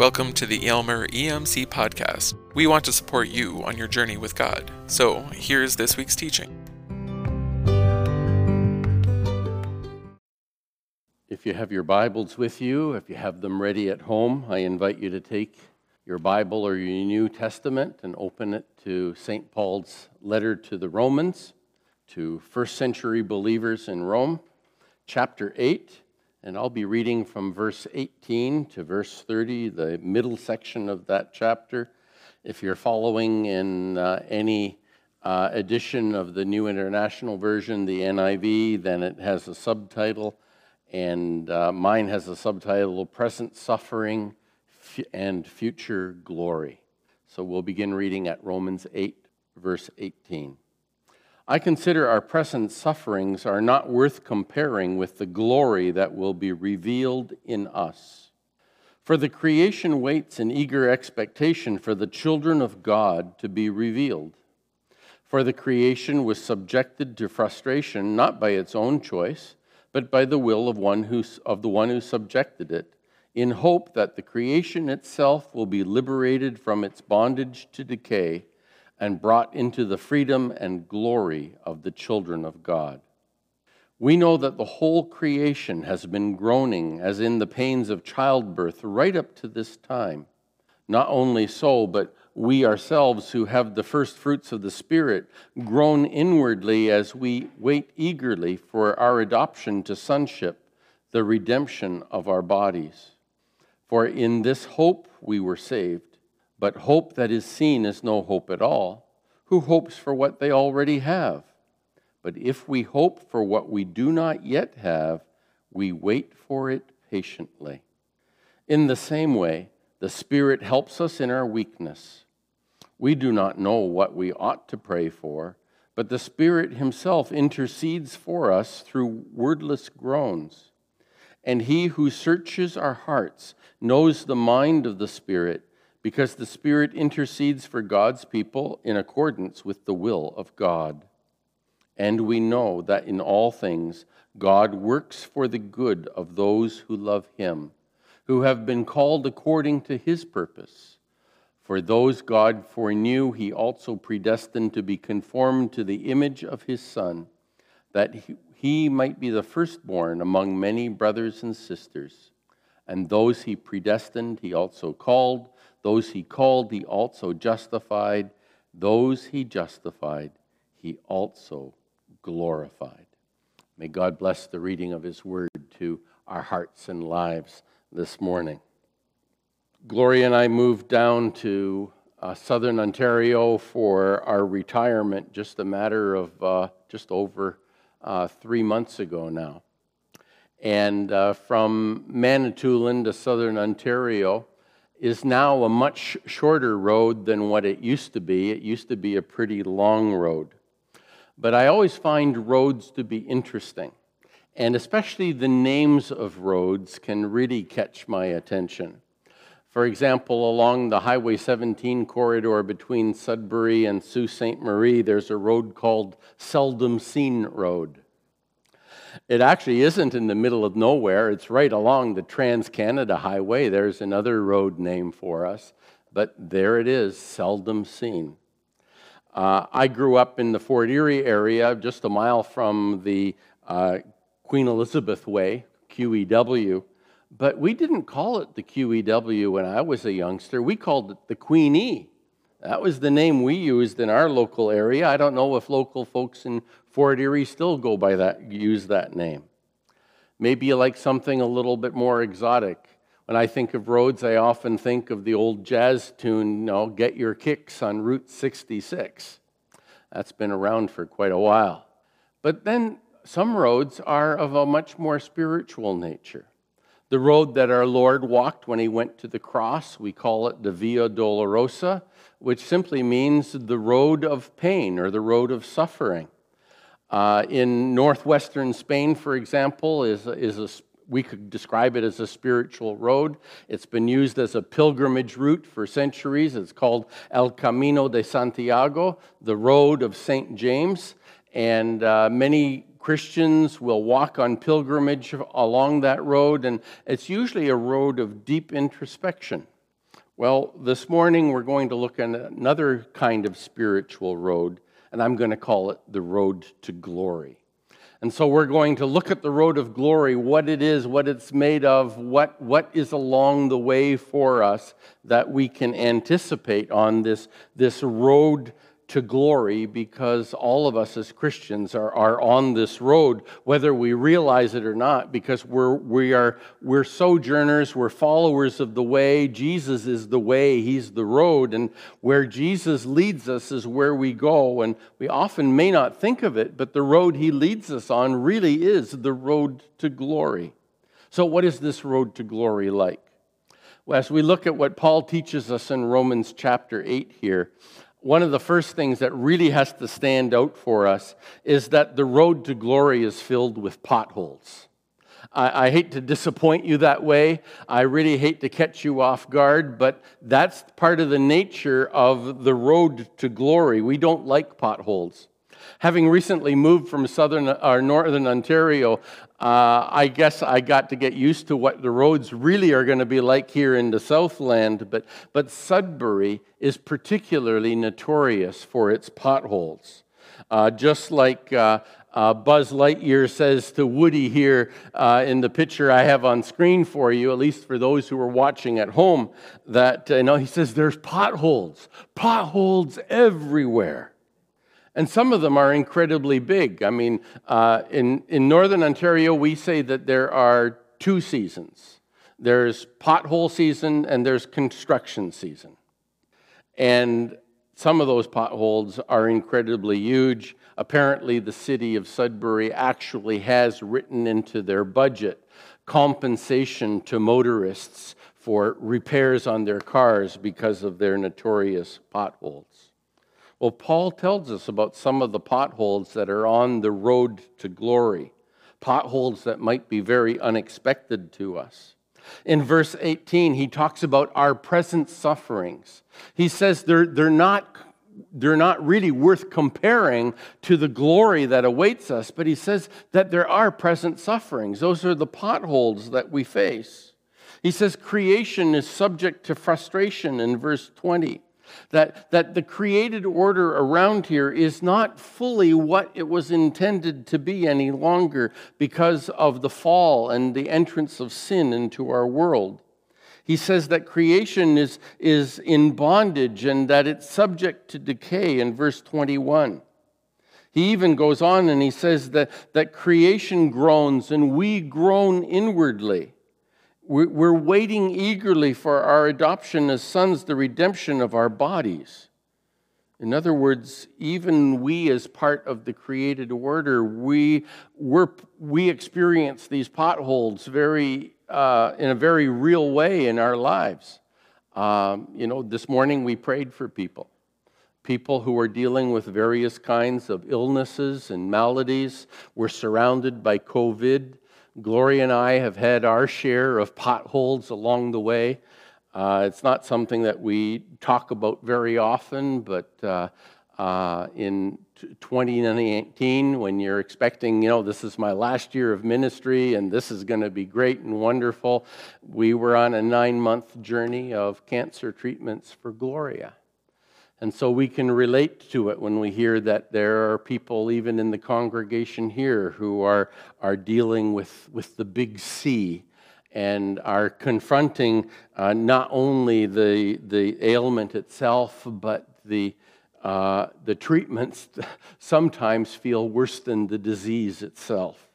Welcome to the Aylmer EMC podcast. We want to support you on your journey with God. So, here's this week's teaching. If you have your Bibles with you, if you have them ready at home, I invite you to take your Bible or your New Testament and open it to St. Paul's letter to the Romans, to first century believers in Rome, chapter 8 and I'll be reading from verse 18 to verse 30, the middle section of that chapter. If you're following in uh, any uh, edition of the New International Version, the NIV, then it has a subtitle, and uh, mine has a subtitle Present Suffering and Future Glory. So we'll begin reading at Romans 8, verse 18. I consider our present sufferings are not worth comparing with the glory that will be revealed in us. For the creation waits in eager expectation for the children of God to be revealed. For the creation was subjected to frustration not by its own choice, but by the will of, one who, of the one who subjected it, in hope that the creation itself will be liberated from its bondage to decay and brought into the freedom and glory of the children of God. We know that the whole creation has been groaning as in the pains of childbirth right up to this time. Not only so, but we ourselves who have the first fruits of the Spirit groan inwardly as we wait eagerly for our adoption to sonship, the redemption of our bodies. For in this hope we were saved. But hope that is seen is no hope at all. Who hopes for what they already have? But if we hope for what we do not yet have, we wait for it patiently. In the same way, the Spirit helps us in our weakness. We do not know what we ought to pray for, but the Spirit Himself intercedes for us through wordless groans. And He who searches our hearts knows the mind of the Spirit because the Spirit intercedes for God's people in accordance with the will of God. And we know that in all things God works for the good of those who love Him, who have been called according to His purpose. For those God foreknew, He also predestined to be conformed to the image of His Son, that He might be the firstborn among many brothers and sisters. And those He predestined, He also called those he called, he also justified. Those he justified, he also glorified. May God bless the reading of his word to our hearts and lives this morning. Gloria and I moved down to uh, southern Ontario for our retirement just a matter of uh, just over uh, three months ago now. And uh, from Manitoulin to southern Ontario, is now a much shorter road than what it used to be. It used to be a pretty long road. But I always find roads to be interesting, and especially the names of roads can really catch my attention. For example, along the Highway 17 corridor between Sudbury and Sault Ste. Marie, there's a road called Seldom Seen Road. It actually isn't in the middle of nowhere. It's right along the Trans Canada Highway. There's another road name for us, but there it is, seldom seen. Uh, I grew up in the Fort Erie area, just a mile from the uh, Queen Elizabeth Way, QEW, but we didn't call it the QEW when I was a youngster. We called it the Queenie. That was the name we used in our local area. I don't know if local folks in Fort Erie still go by that, use that name. Maybe you like something a little bit more exotic. When I think of roads, I often think of the old jazz tune, you know, Get Your Kicks on Route 66. That's been around for quite a while. But then some roads are of a much more spiritual nature. The road that our Lord walked when he went to the cross, we call it the Via Dolorosa which simply means the road of pain or the road of suffering. Uh, in northwestern Spain, for example, is, is a, we could describe it as a spiritual road. It's been used as a pilgrimage route for centuries. It's called El Camino de Santiago, the road of St. James. And uh, many Christians will walk on pilgrimage along that road, and it's usually a road of deep introspection. Well, this morning we're going to look at another kind of spiritual road, and I'm going to call it the road to glory. And so we're going to look at the road of glory, what it is, what it's made of, what, what is along the way for us that we can anticipate on this, this road to glory because all of us as Christians are, are on this road, whether we realize it or not, because we're, we are, we're sojourners, we're followers of the way. Jesus is the way, He's the road, and where Jesus leads us is where we go. And we often may not think of it, but the road He leads us on really is the road to glory. So, what is this road to glory like? Well, as we look at what Paul teaches us in Romans chapter 8 here, one of the first things that really has to stand out for us is that the road to glory is filled with potholes. I, I, hate to disappoint you that way. I really hate to catch you off guard, but that's part of the nature of the road to glory. We don't like potholes. Having recently moved from southern or northern Ontario, uh, I guess I got to get used to what the roads really are going to be like here in the Southland, but, but Sudbury is particularly notorious for its potholes. Uh, just like uh, uh, Buzz Lightyear says to Woody here uh, in the picture I have on screen for you, at least for those who are watching at home, that you know, he says there's potholes, potholes everywhere. And some of them are incredibly big. I mean, uh, in, in northern Ontario, we say that there are two seasons there's pothole season and there's construction season. And some of those potholes are incredibly huge. Apparently, the city of Sudbury actually has written into their budget compensation to motorists for repairs on their cars because of their notorious potholes. Well, Paul tells us about some of the potholes that are on the road to glory, potholes that might be very unexpected to us. In verse 18, he talks about our present sufferings. He says they're, they're, not, they're not really worth comparing to the glory that awaits us, but he says that there are present sufferings. Those are the potholes that we face. He says creation is subject to frustration in verse 20. That, that the created order around here is not fully what it was intended to be any longer because of the fall and the entrance of sin into our world. He says that creation is, is in bondage and that it's subject to decay in verse 21. He even goes on and he says that, that creation groans and we groan inwardly. We're waiting eagerly for our adoption as sons, the redemption of our bodies. In other words, even we, as part of the created order, we, we experience these potholes very, uh, in a very real way in our lives. Um, you know, this morning we prayed for people, people who are dealing with various kinds of illnesses and maladies. We're surrounded by COVID. Gloria and I have had our share of potholes along the way. Uh, it's not something that we talk about very often, but uh, uh, in 2019, when you're expecting, you know, this is my last year of ministry and this is going to be great and wonderful, we were on a nine month journey of cancer treatments for Gloria. And so we can relate to it when we hear that there are people, even in the congregation here, who are, are dealing with, with the big C and are confronting uh, not only the, the ailment itself, but the, uh, the treatments sometimes feel worse than the disease itself.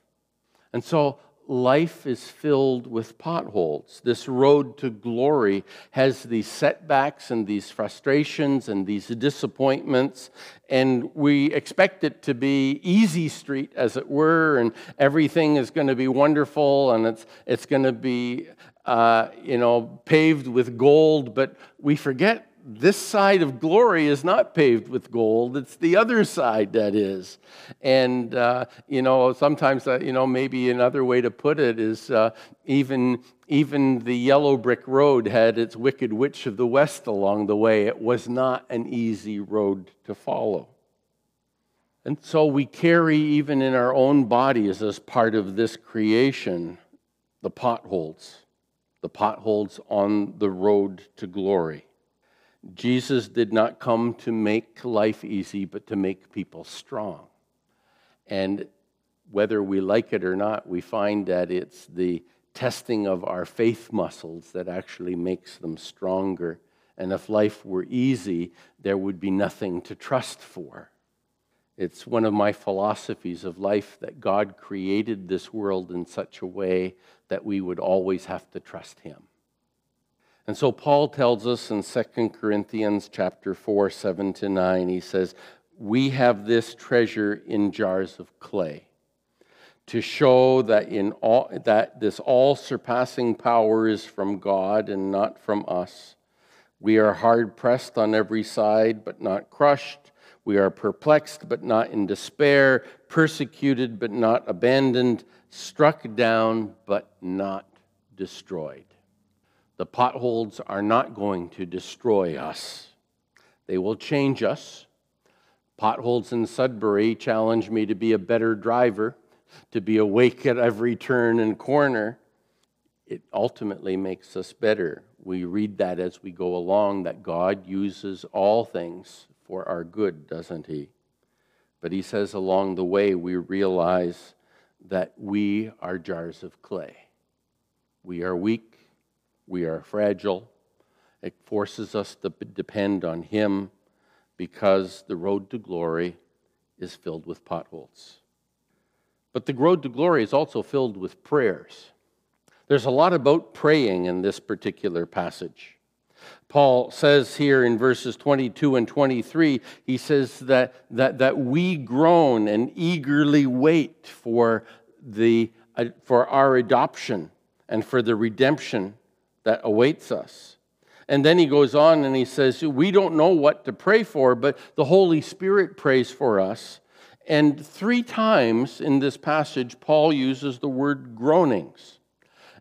And so life is filled with potholes. This road to glory has these setbacks and these frustrations and these disappointments, and we expect it to be easy street, as it were, and everything is going to be wonderful and it's, it's going to be, uh, you know, paved with gold, but we forget this side of glory is not paved with gold. It's the other side that is. And, uh, you know, sometimes, uh, you know, maybe another way to put it is uh, even, even the yellow brick road had its wicked witch of the west along the way. It was not an easy road to follow. And so we carry, even in our own bodies, as part of this creation, the potholes the potholes on the road to glory. Jesus did not come to make life easy, but to make people strong. And whether we like it or not, we find that it's the testing of our faith muscles that actually makes them stronger. And if life were easy, there would be nothing to trust for. It's one of my philosophies of life that God created this world in such a way that we would always have to trust him. And so Paul tells us in 2 Corinthians chapter 4, 7 to 9, he says, We have this treasure in jars of clay to show that in all that this all surpassing power is from God and not from us. We are hard pressed on every side, but not crushed we are perplexed, but not in despair, persecuted, but not abandoned, struck down, but not destroyed. The potholes are not going to destroy us, they will change us. Potholes in Sudbury challenge me to be a better driver, to be awake at every turn and corner. It ultimately makes us better. We read that as we go along, that God uses all things for our good, doesn't he? But he says along the way, we realize that we are jars of clay. We are weak, we are fragile. It forces us to depend on him because the road to glory is filled with potholes. But the road to glory is also filled with prayers. There's a lot about praying in this particular passage. Paul says here in verses 22 and 23, he says that, that, that we groan and eagerly wait for, the, uh, for our adoption and for the redemption that awaits us. And then he goes on and he says, We don't know what to pray for, but the Holy Spirit prays for us. And three times in this passage, Paul uses the word groanings.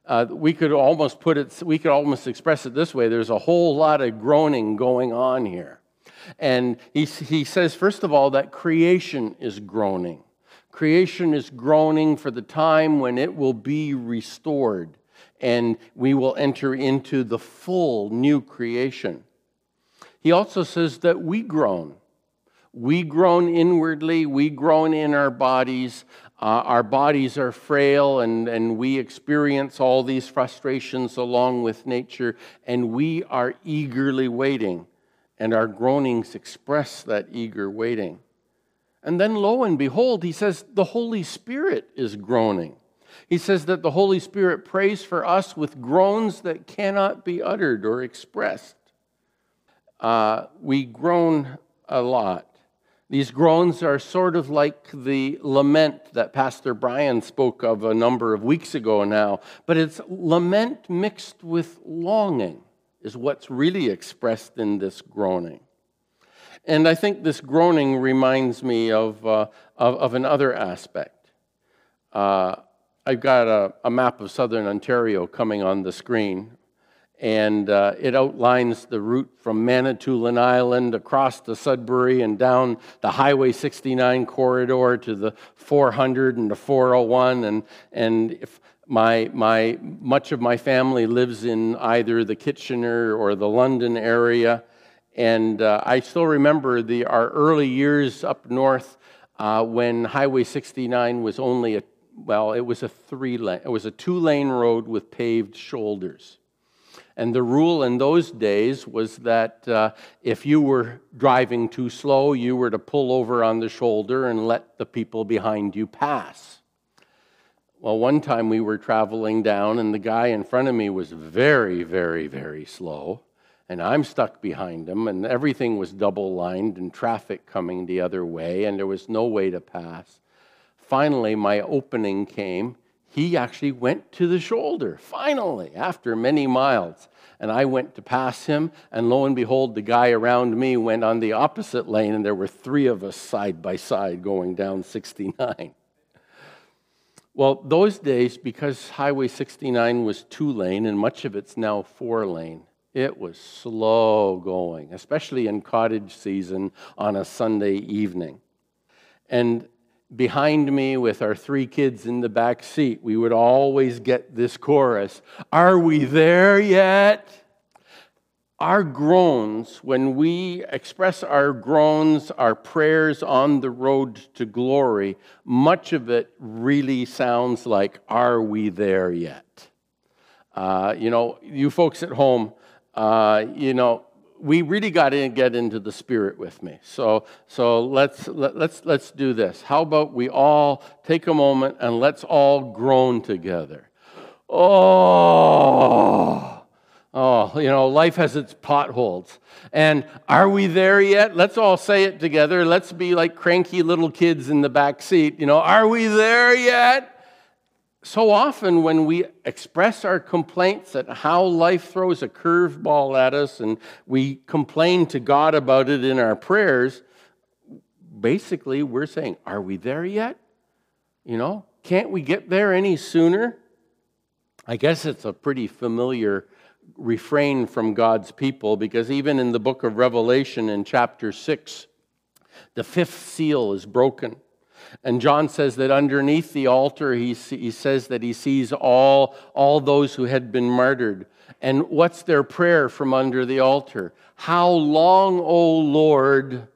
Uh, we could almost put it, we could almost express it this way there's a whole lot of groaning going on here. And he, he says, first of all, that creation is groaning. Creation is groaning for the time when it will be restored and we will enter into the full new creation. He also says that we groan. We groan inwardly, we groan in our bodies uh, our bodies are frail and, and we experience all these frustrations along with nature, and we are eagerly waiting, and our groanings express that eager waiting. And then, lo and behold, he says the Holy Spirit is groaning. He says that the Holy Spirit prays for us with groans that cannot be uttered or expressed. Uh, we groan a lot. These groans are sort of like the lament that Pastor Brian spoke of a number of weeks ago now, but it's lament mixed with longing, is what's really expressed in this groaning. And I think this groaning reminds me of, uh, of, of, another aspect. Uh, I've got a, a map of southern Ontario coming on the screen and uh, it outlines the route from Manitoulin Island across to Sudbury and down the Highway 69 corridor to the 400 and the 401. And, and my, my, much of my family lives in either the Kitchener or the London area. And uh, I still remember the, our early years up north uh, when Highway 69 was only a, well, it was a three lane, it was a two lane road with paved shoulders. And the rule in those days was that uh, if you were driving too slow, you were to pull over on the shoulder and let the people behind you pass. Well, one time we were traveling down, and the guy in front of me was very, very, very slow. And I'm stuck behind him, and everything was double lined and traffic coming the other way, and there was no way to pass. Finally, my opening came, he actually went to the shoulder, finally, after many miles. And I went to pass him, and lo and behold, the guy around me went on the opposite lane, and there were three of us side by side going down 69. Well, those days, because Highway 69 was two lane, and much of it's now four lane, it was slow going, especially in cottage season on a Sunday evening. And behind me with our three kids in the back seat, we would always get this chorus Are we there yet? Our groans, when we express our groans, our prayers on the road to glory, much of it really sounds like, Are we there yet? Uh, you know, you folks at home, uh, you know, we really got to get into the spirit with me. So, so let's, let, let's, let's do this. How about we all take a moment and let's all groan together? Oh, oh, you know, life has its potholes. And are we there yet? Let's all say it together. Let's be like cranky little kids in the back seat. You know, are we there yet? So often when we express our complaints at how life throws a curveball at us and we complain to God about it in our prayers, basically we're saying, Are we there yet? You know, can't we get there any sooner? I guess it's a pretty familiar refrain from God's people because even in the book of Revelation in chapter 6, the fifth seal is broken. And John says that underneath the altar, he, he says that he sees all, all those who had been martyred. And what's their prayer from under the altar? How long, O Lord,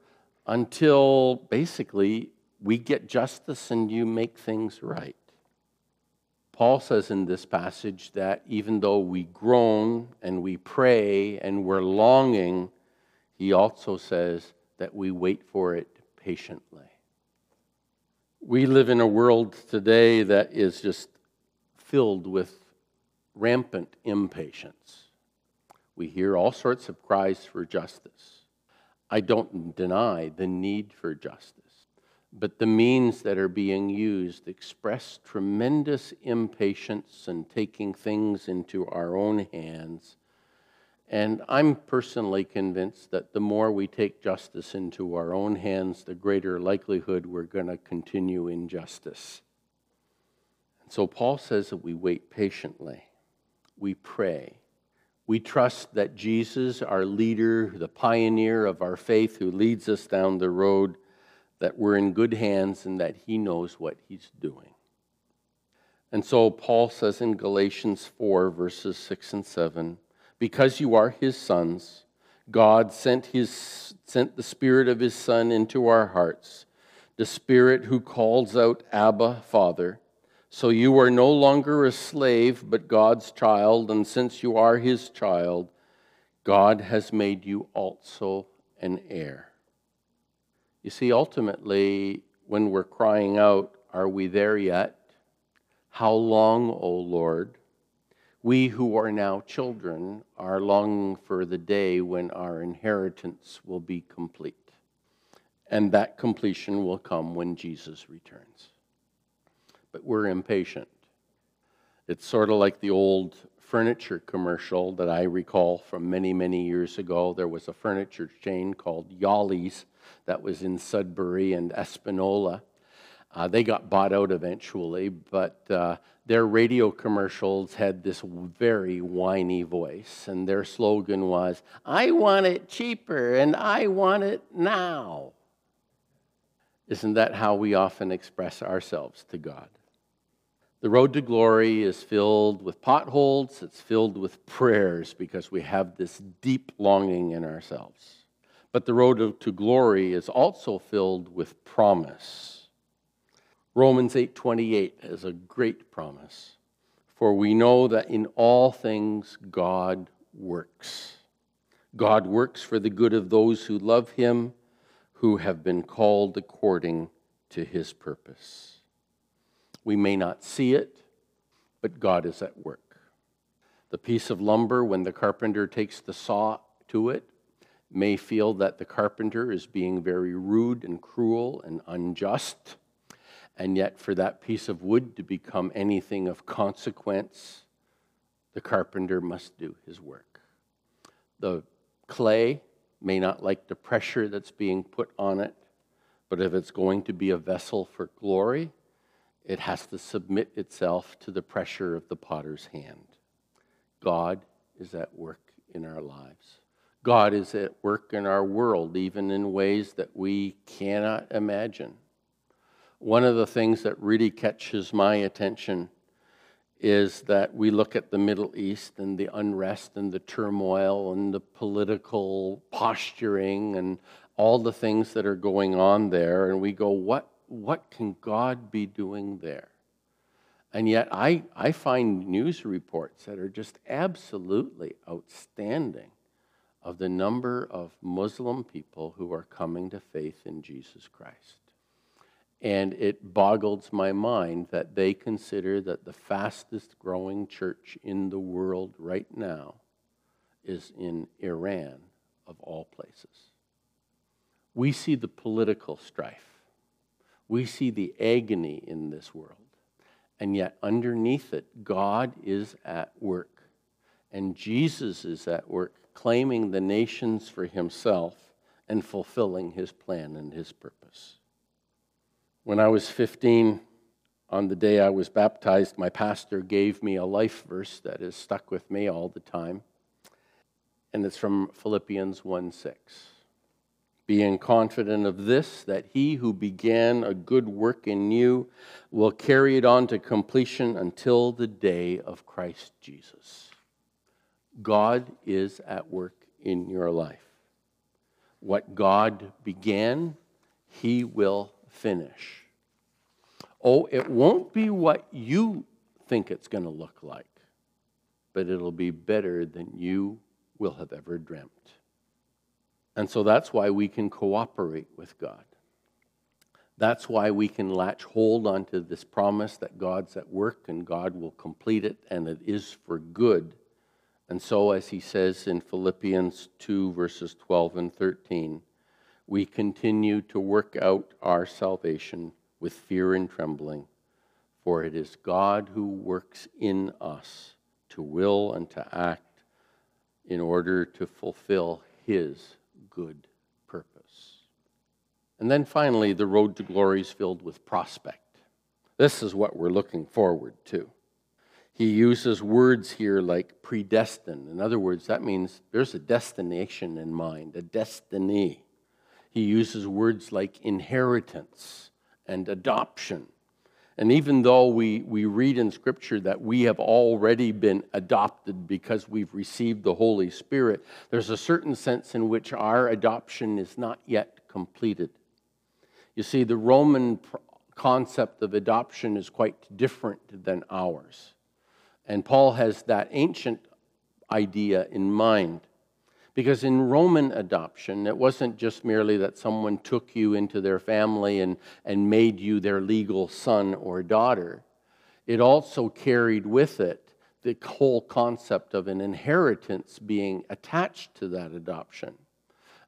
until basically we get justice and you make things right? Paul says in this passage that even though we groan and we pray and we're longing, he also says that we wait for it patiently. We live in a world today that is just filled with rampant impatience. We hear all sorts of cries for justice. I don't deny the need for justice, but the means that are being used express tremendous impatience and taking things into our own hands and I'm personally convinced that the more we take justice into our own hands, the greater likelihood we're going to continue injustice. And so Paul says that we wait patiently, we pray. We trust that Jesus, our leader, the pioneer of our faith who leads us down the road, that we're in good hands and that he knows what he's doing. And so Paul says in Galatians 4, verses 6 and 7 because you are his sons, God sent, his, sent the Spirit of his Son into our hearts, the Spirit who calls out, Abba, Father. So you are no longer a slave, but God's child, and since you are his child, God has made you also an heir. You see, ultimately, when we're crying out, Are we there yet? How long, O Lord? We who are now children are longing for the day when our inheritance will be complete. And that completion will come when Jesus returns. But we're impatient. It's sort of like the old furniture commercial that I recall from many, many years ago. There was a furniture chain called Yaley's that was in Sudbury and Espanola. Uh, they got bought out eventually, but uh, their radio commercials had this very whiny voice, and their slogan was, I want it cheaper and I want it now. Isn't that how we often express ourselves to God? The road to glory is filled with potholes, it's filled with prayers because we have this deep longing in ourselves. But the road to glory is also filled with promise Romans 8:28 is a great promise. For we know that in all things God works. God works for the good of those who love him, who have been called according to his purpose. We may not see it, but God is at work. The piece of lumber, when the carpenter takes the saw to it, may feel that the carpenter is being very rude and cruel and unjust and yet, for that piece of wood to become anything of consequence, the carpenter must do his work. The clay may not like the pressure that's being put on it, but if it's going to be a vessel for glory, it has to submit itself to the pressure of the potter's hand. God is at work in our lives. God is at work in our world, even in ways that we cannot imagine. One of the things that really catches my attention is that we look at the Middle East and the unrest and the turmoil and the political posturing and all the things that are going on there, and we go, what, what can God be doing there? And yet, I, I find news reports that are just absolutely outstanding of the number of Muslim people who are coming to faith in Jesus Christ. And it boggles my mind that they consider that the fastest growing church in the world right now is in Iran, of all places. We see the political strife, we see the agony in this world. And yet, underneath it, God is at work. And Jesus is at work, claiming the nations for himself and fulfilling his plan and his purpose. When I was 15, on the day I was baptized, my pastor gave me a life verse that has stuck with me all the time. And it's from Philippians 1 6 being confident of this, that he who began a good work in you will carry it on to completion until the day of Christ Jesus. God is at work in your life. What God began, he will finish. Oh, it won't be what you think it's going to look like, but it'll be better than you will have ever dreamt. And so that's why we can cooperate with God. That's why we can latch hold onto this promise that God's at work and God will complete it and it is for good. And so, as he says in Philippians 2, verses 12 and 13, we continue to work out our salvation with fear and trembling, for it is God who works in us to will and to act in order to fulfill his good purpose. And then finally, the road to glory is filled with prospect. This is what we're looking forward to. He uses words here like predestined. In other words, that means there's a destination in mind, a destiny. He uses words like inheritance and adoption. And even though we, we read in Scripture that we have already been adopted because we've received the Holy Spirit, there's a certain sense in which our adoption is not yet completed. You see, the Roman concept of adoption is quite different than ours. And Paul has that ancient idea in mind. Because in Roman adoption, it wasn't just merely that someone took you into their family and, and made you their legal son or daughter, it also carried with it the whole concept of an inheritance being attached to that adoption.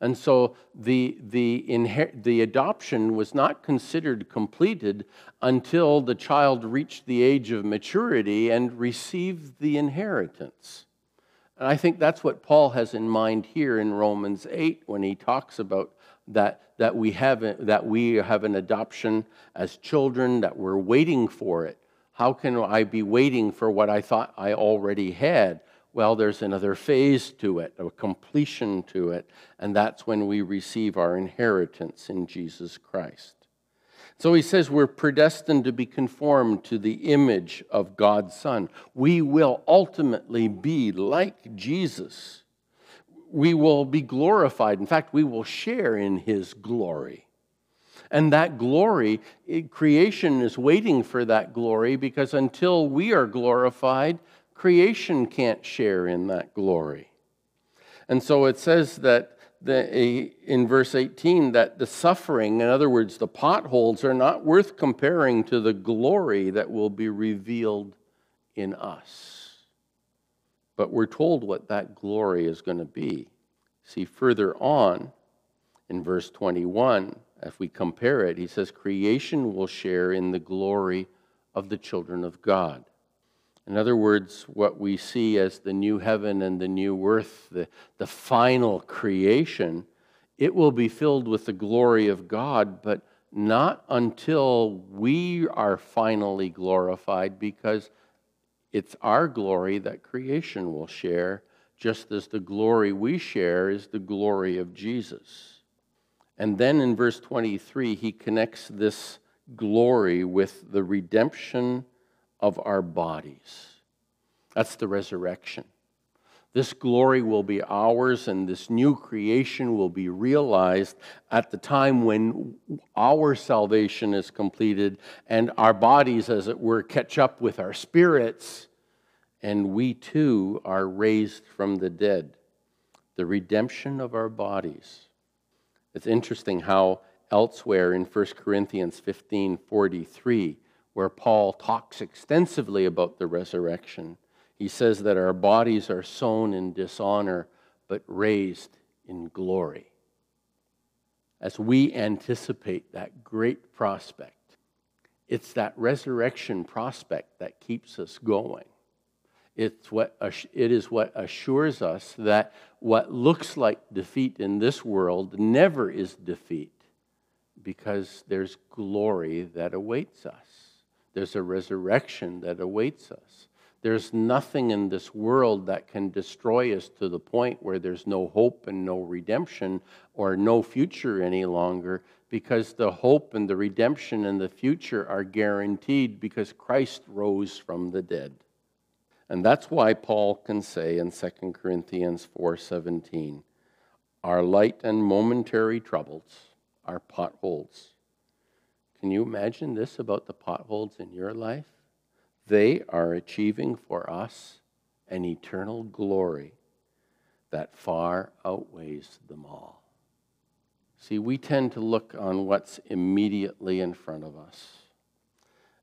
And so the, the, inher- the adoption was not considered completed until the child reached the age of maturity and received the inheritance. And I think that's what Paul has in mind here in Romans 8 when he talks about that, that, we have, that we have an adoption as children, that we're waiting for it. How can I be waiting for what I thought I already had? Well, there's another phase to it, a completion to it, and that's when we receive our inheritance in Jesus Christ. So he says we're predestined to be conformed to the image of God's Son. We will ultimately be like Jesus. We will be glorified. In fact, we will share in his glory. And that glory, creation is waiting for that glory because until we are glorified, creation can't share in that glory. And so it says that the, in verse 18 that the suffering, in other words, the potholes, are not worth comparing to the glory that will be revealed in us. But we're told what that glory is going to be. See, further on in verse 21, if we compare it, he says, Creation will share in the glory of the children of God. In other words, what we see as the new heaven and the new earth, the, the final creation, it will be filled with the glory of God, but not until we are finally glorified, because it's our glory that creation will share, just as the glory we share is the glory of Jesus. And then in verse 23, he connects this glory with the redemption of our bodies. That's the resurrection. This glory will be ours, and this new creation will be realized at the time when our salvation is completed and our bodies, as it were, catch up with our spirits, and we too are raised from the dead. The redemption of our bodies. It's interesting how elsewhere in 1 Corinthians 15 43, where Paul talks extensively about the resurrection he says that our bodies are sown in dishonor, but raised in glory. As we anticipate that great prospect, it's that resurrection prospect that keeps us going. It's what, it is what assures us that what looks like defeat in this world never is defeat because there's glory that awaits us. There's a resurrection that awaits us. There's nothing in this world that can destroy us to the point where there's no hope and no redemption or no future any longer because the hope and the redemption and the future are guaranteed because Christ rose from the dead. And that's why Paul can say in 2 Corinthians 4:17, our light and momentary troubles are potholes. Can you imagine this about the potholes in your life? They are achieving for us an eternal glory that far outweighs them all. See, we tend to look on what's immediately in front of us.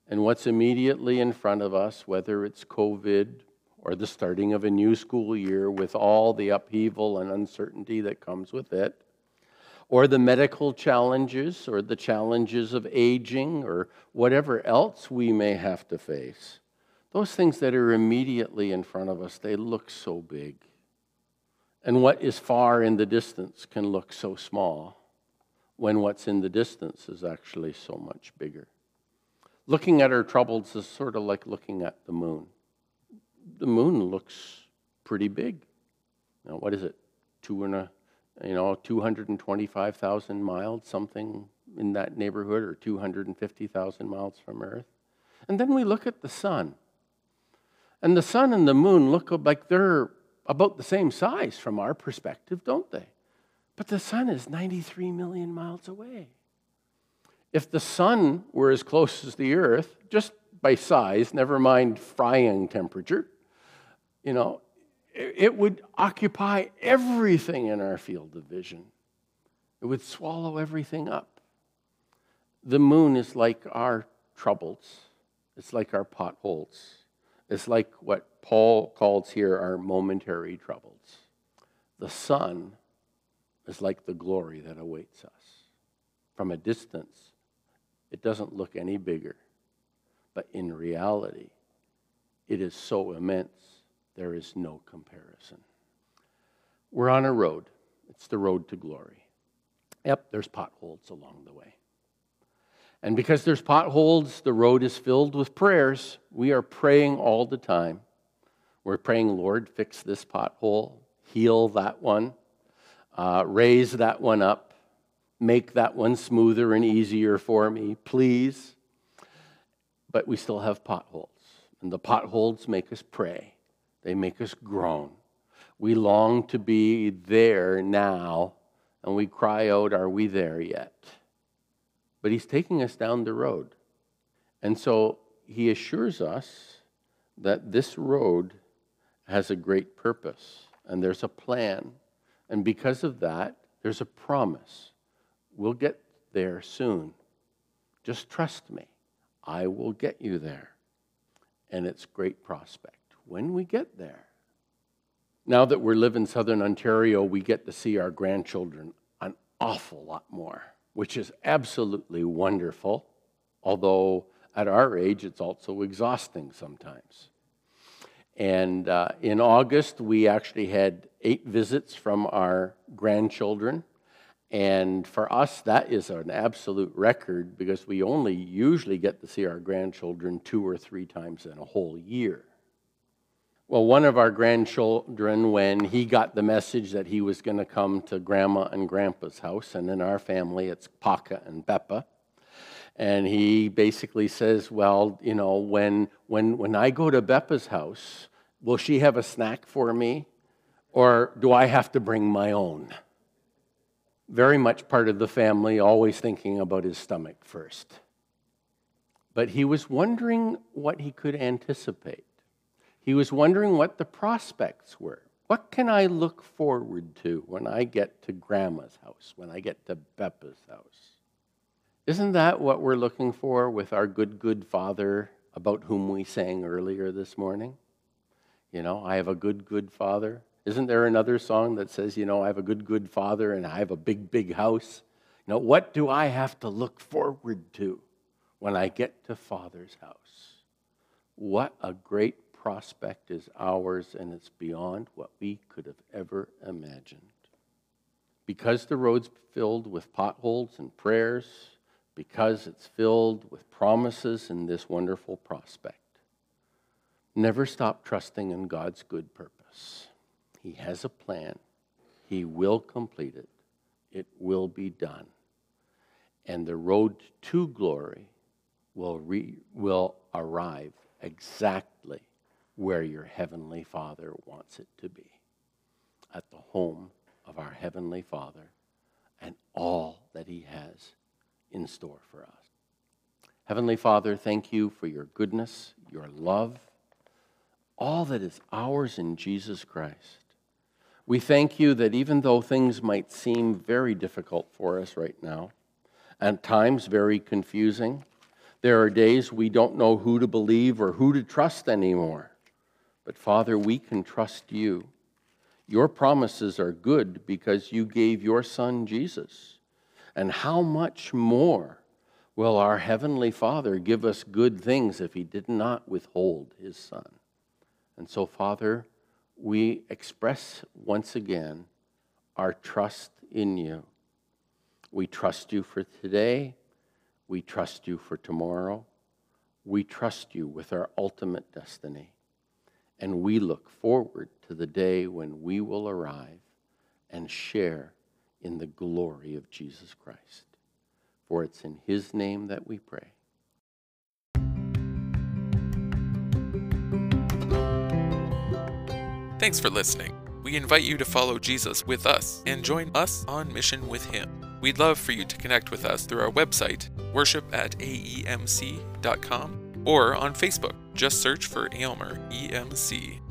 And what's immediately in front of us, whether it's COVID or the starting of a new school year with all the upheaval and uncertainty that comes with it, or the medical challenges, or the challenges of aging, or whatever else we may have to face, those things that are immediately in front of us, they look so big. And what is far in the distance can look so small when what's in the distance is actually so much bigger. Looking at our troubles is sort of like looking at the moon. The moon looks pretty big. Now, what is it? Two and a you know, 225,000 miles, something in that neighborhood, or 250,000 miles from Earth. And then we look at the sun. And the sun and the moon look like they're about the same size from our perspective, don't they? But the sun is 93 million miles away. If the sun were as close as the earth, just by size, never mind frying temperature, you know, it would occupy everything in our field of vision. It would swallow everything up. The moon is like our troubles, it's like our potholes, it's like what Paul calls here our momentary troubles. The sun is like the glory that awaits us. From a distance, it doesn't look any bigger, but in reality, it is so immense there is no comparison. We're on a road. It's the road to glory. Yep, there's potholes along the way. And because there's potholes, the road is filled with prayers. We are praying all the time. We're praying, Lord, fix this pothole, heal that one, uh, raise that one up, make that one smoother and easier for me, please. But we still have potholes. And the potholes make us pray. They make us groan. We long to be there now, and we cry out, Are we there yet? But He's taking us down the road. And so He assures us that this road has a great purpose, and there's a plan. And because of that, there's a promise. We'll get there soon. Just trust me. I will get you there. And it's great prospect when we get there. Now that we live in southern Ontario, we get to see our grandchildren an awful lot more, which is absolutely wonderful, although at our age it's also exhausting sometimes. And uh, in August, we actually had eight visits from our grandchildren. And for us, that is an absolute record because we only usually get to see our grandchildren two or three times in a whole year. Well, one of our grandchildren, when he got the message that he was going to come to grandma and grandpa's house, and in our family it's Paka and Beppa, And he basically says, Well, you know, when, when, when I go to Beppa's house, will she have a snack for me? Or do I have to bring my own? Very much part of the family, always thinking about his stomach first. But he was wondering what he could anticipate. He was wondering what the prospects were. What can I look forward to when I get to Grandma's house, when I get to Beppa's house? Isn't that what we're looking for with our good, good Father about whom we sang earlier this morning? You know, I have a good, good Father. Isn't there another song that says, you know, I have a good, good Father and I have a big, big house? You know, what do I have to look forward to when I get to Father's house? What a great prospect is ours, and it's beyond what we could have ever imagined. Because the road's filled with potholes and prayers, because it's filled with promises and this wonderful prospect. Never stop trusting in God's good purpose. He has a plan, He will complete it, it will be done. And the road to glory will, re, will arrive exactly where your Heavenly Father wants it to be at the home of our Heavenly Father and all that He has in store for us. Heavenly Father, thank you for your goodness, your love, all that is ours in Jesus Christ. We thank you that even though things might seem very difficult for us right now, at times very confusing, there are days we don't know who to believe or who to trust anymore. But Father, we can trust you. Your promises are good because you gave your Son Jesus. And how much more will our Heavenly Father give us good things if He did not withhold His Son? And so, Father, we express once again our trust in you. We trust you for today. We trust you for tomorrow. We trust you with our ultimate destiny. And we look forward to the day when we will arrive and share in the glory of Jesus Christ. For it's in his name that we pray. Thanks for listening. We invite you to follow Jesus with us and join us on mission with him. We'd love for you to connect with us through our website, worship at aemc.com, or on Facebook. Just search for Aylmer EMC.